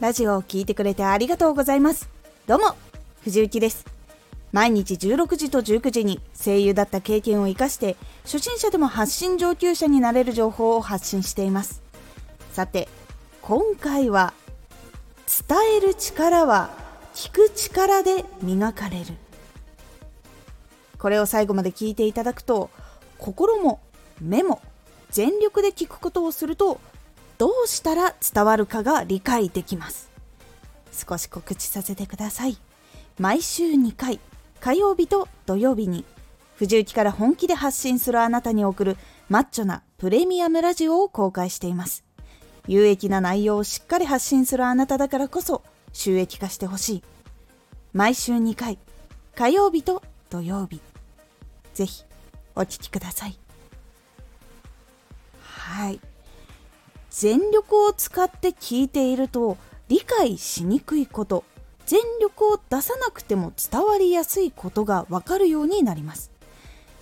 ラジオを聴いてくれてありがとうございます。どうも、藤幸です。毎日16時と19時に声優だった経験を活かして初心者でも発信上級者になれる情報を発信しています。さて、今回は伝える力は聞く力で磨かれる。これを最後まで聞いていただくと心も目も全力で聞くことをするとどうしたら伝わるかが理解できます。少し告知させてください。毎週2回火曜日と土曜日に藤雪から本気で発信するあなたに送るマッチョなプレミアムラジオを公開しています。有益な内容をしっかり発信するあなただからこそ収益化してほしい。毎週2回火曜日と土曜日。ぜひお聴きください。はい。全力を使って聞いていると理解しにくいこと。全力を出さなくても伝わりやすいことがわかるようになります。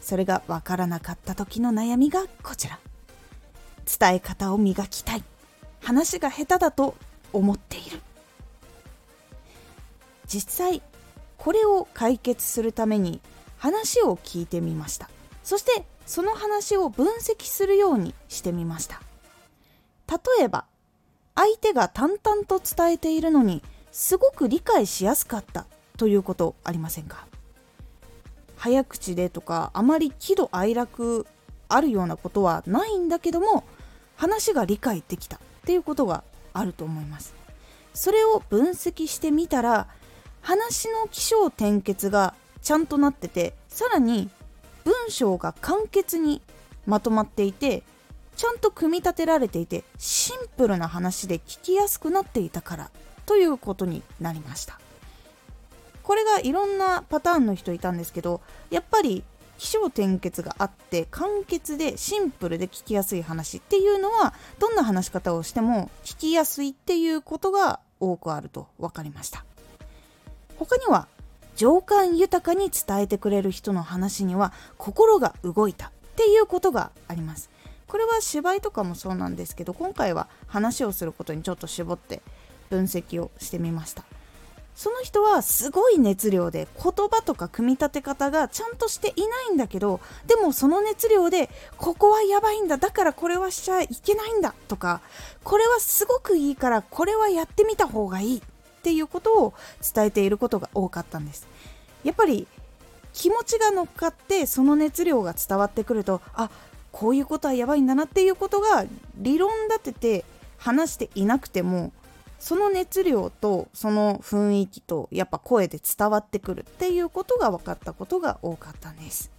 それがわからなかった時の悩みがこちら。伝え方を磨きたい。話が下手だと思っている。実際これを解決するために話を聞いてみました。そしてその話を分析するようにしてみました。例えば相手が淡々と伝えているのにすごく理解しやすかったということありませんか？早口でとかあまり喜怒哀楽あるようなことはないんだけども話が理解できたっていうことがあると思います。それを分析してみたら話の起承転結がちゃんとなっててさらに文章が簡潔にまとまっていてちゃんと組み立てられていてシンプルな話で聞きやすくなっていたからということになりました。これがいろんなパターンの人いたんですけどやっぱり起承転結があって簡潔でシンプルで聞きやすい話っていうのはどんな話し方をしても聞きやすいっていうことが多くあると分かりました。他には情感豊かに伝えてくれる人の話には心が動いたっていうことがあります。これは芝居とかもそうなんですけど今回は話をすることにちょっと絞って分析をしてみました。その人はすごい熱量で言葉とか組み立て方がちゃんとしていないんだけどでもその熱量でここはやばいんだだからこれはしちゃいけないんだとかこれはすごくいいからこれはやってみた方がいいっていうことを伝えていることが多かったんです。やっぱり気持ちが乗っかってその熱量が伝わってくるとあこういうことはやばいんだなっていうことが理論立てて話していなくてもその熱量とその雰囲気とやっぱ声で伝わってくるっていうことが分かったことが多かったんです。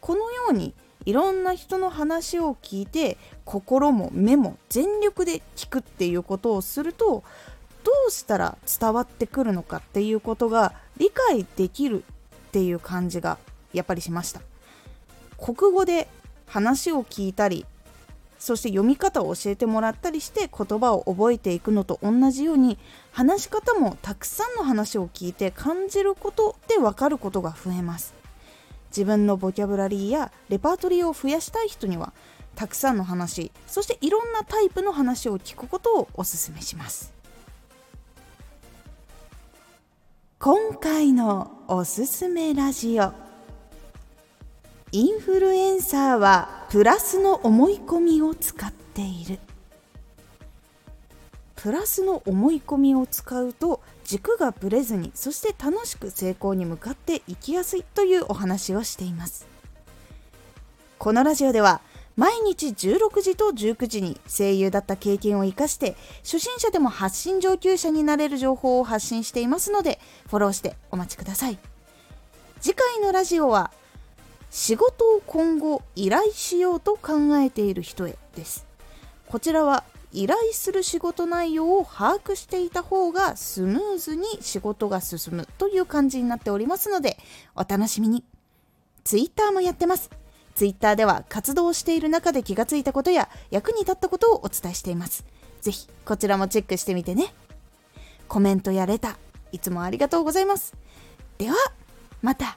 このようにいろんな人の話を聞いて心も目も全力で聞くっていうことをするとどうしたら伝わってくるのかっていうことが理解できるっていう感じがやっぱりしました。国語で話を聞いたりそして読み方を教えてもらったりして言葉を覚えていくのと同じように話し方もたくさんの話を聞いて感じることで分かることが増えます。自分のボキャブラリーやレパートリーを増やしたい人にはたくさんの話そしていろんなタイプの話を聞くことをおすすめします。今回のおすすめラジオ。インフルエンサーはプラスの思い込みを使っている。プラスの思い込みを使うと軸がぶれずにそして楽しく成功に向かっていきやすいというお話をしています。このラジオでは毎日16時と19時に声優だった経験を生かして初心者でも発信上級者になれる情報を発信していますのでフォローしてお待ちください。次回のラジオは仕事を今後依頼しようと考えている人へです。こちらは依頼する仕事内容を把握していた方がスムーズに仕事が進むという感じになっておりますのでお楽しみに。Twitter もやってます。Twitter では活動している中で気がついたことや役に立ったことをお伝えしています。ぜひこちらもチェックしてみてね。コメントやレターいつもありがとうございます。ではまた。